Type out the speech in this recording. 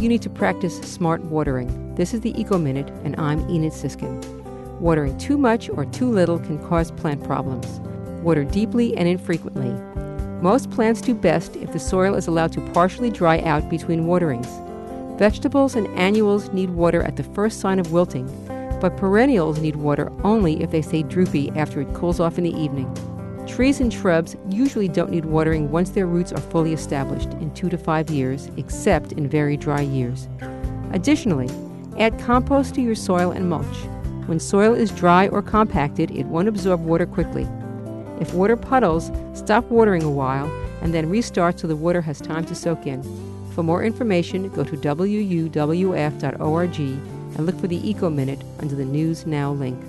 you need to practice smart watering. This is the Eco Minute, and I'm Enid Sisskin. Watering too much or too little can cause plant problems. Water deeply and infrequently. Most plants do best if the soil is allowed to partially dry out between waterings. Vegetables and annuals need water at the first sign of wilting, but perennials need water only if they stay droopy after it cools off in the evening. Trees and shrubs usually don't need watering once their roots are fully established in two to five years, except in very dry years. Additionally, add compost to your soil and mulch. When soil is dry or compacted, it won't absorb water quickly. If water puddles, stop watering a while and then restart so the water has time to soak in. For more information, go to wuwf.org and look for the Eco Minute under the News Now link.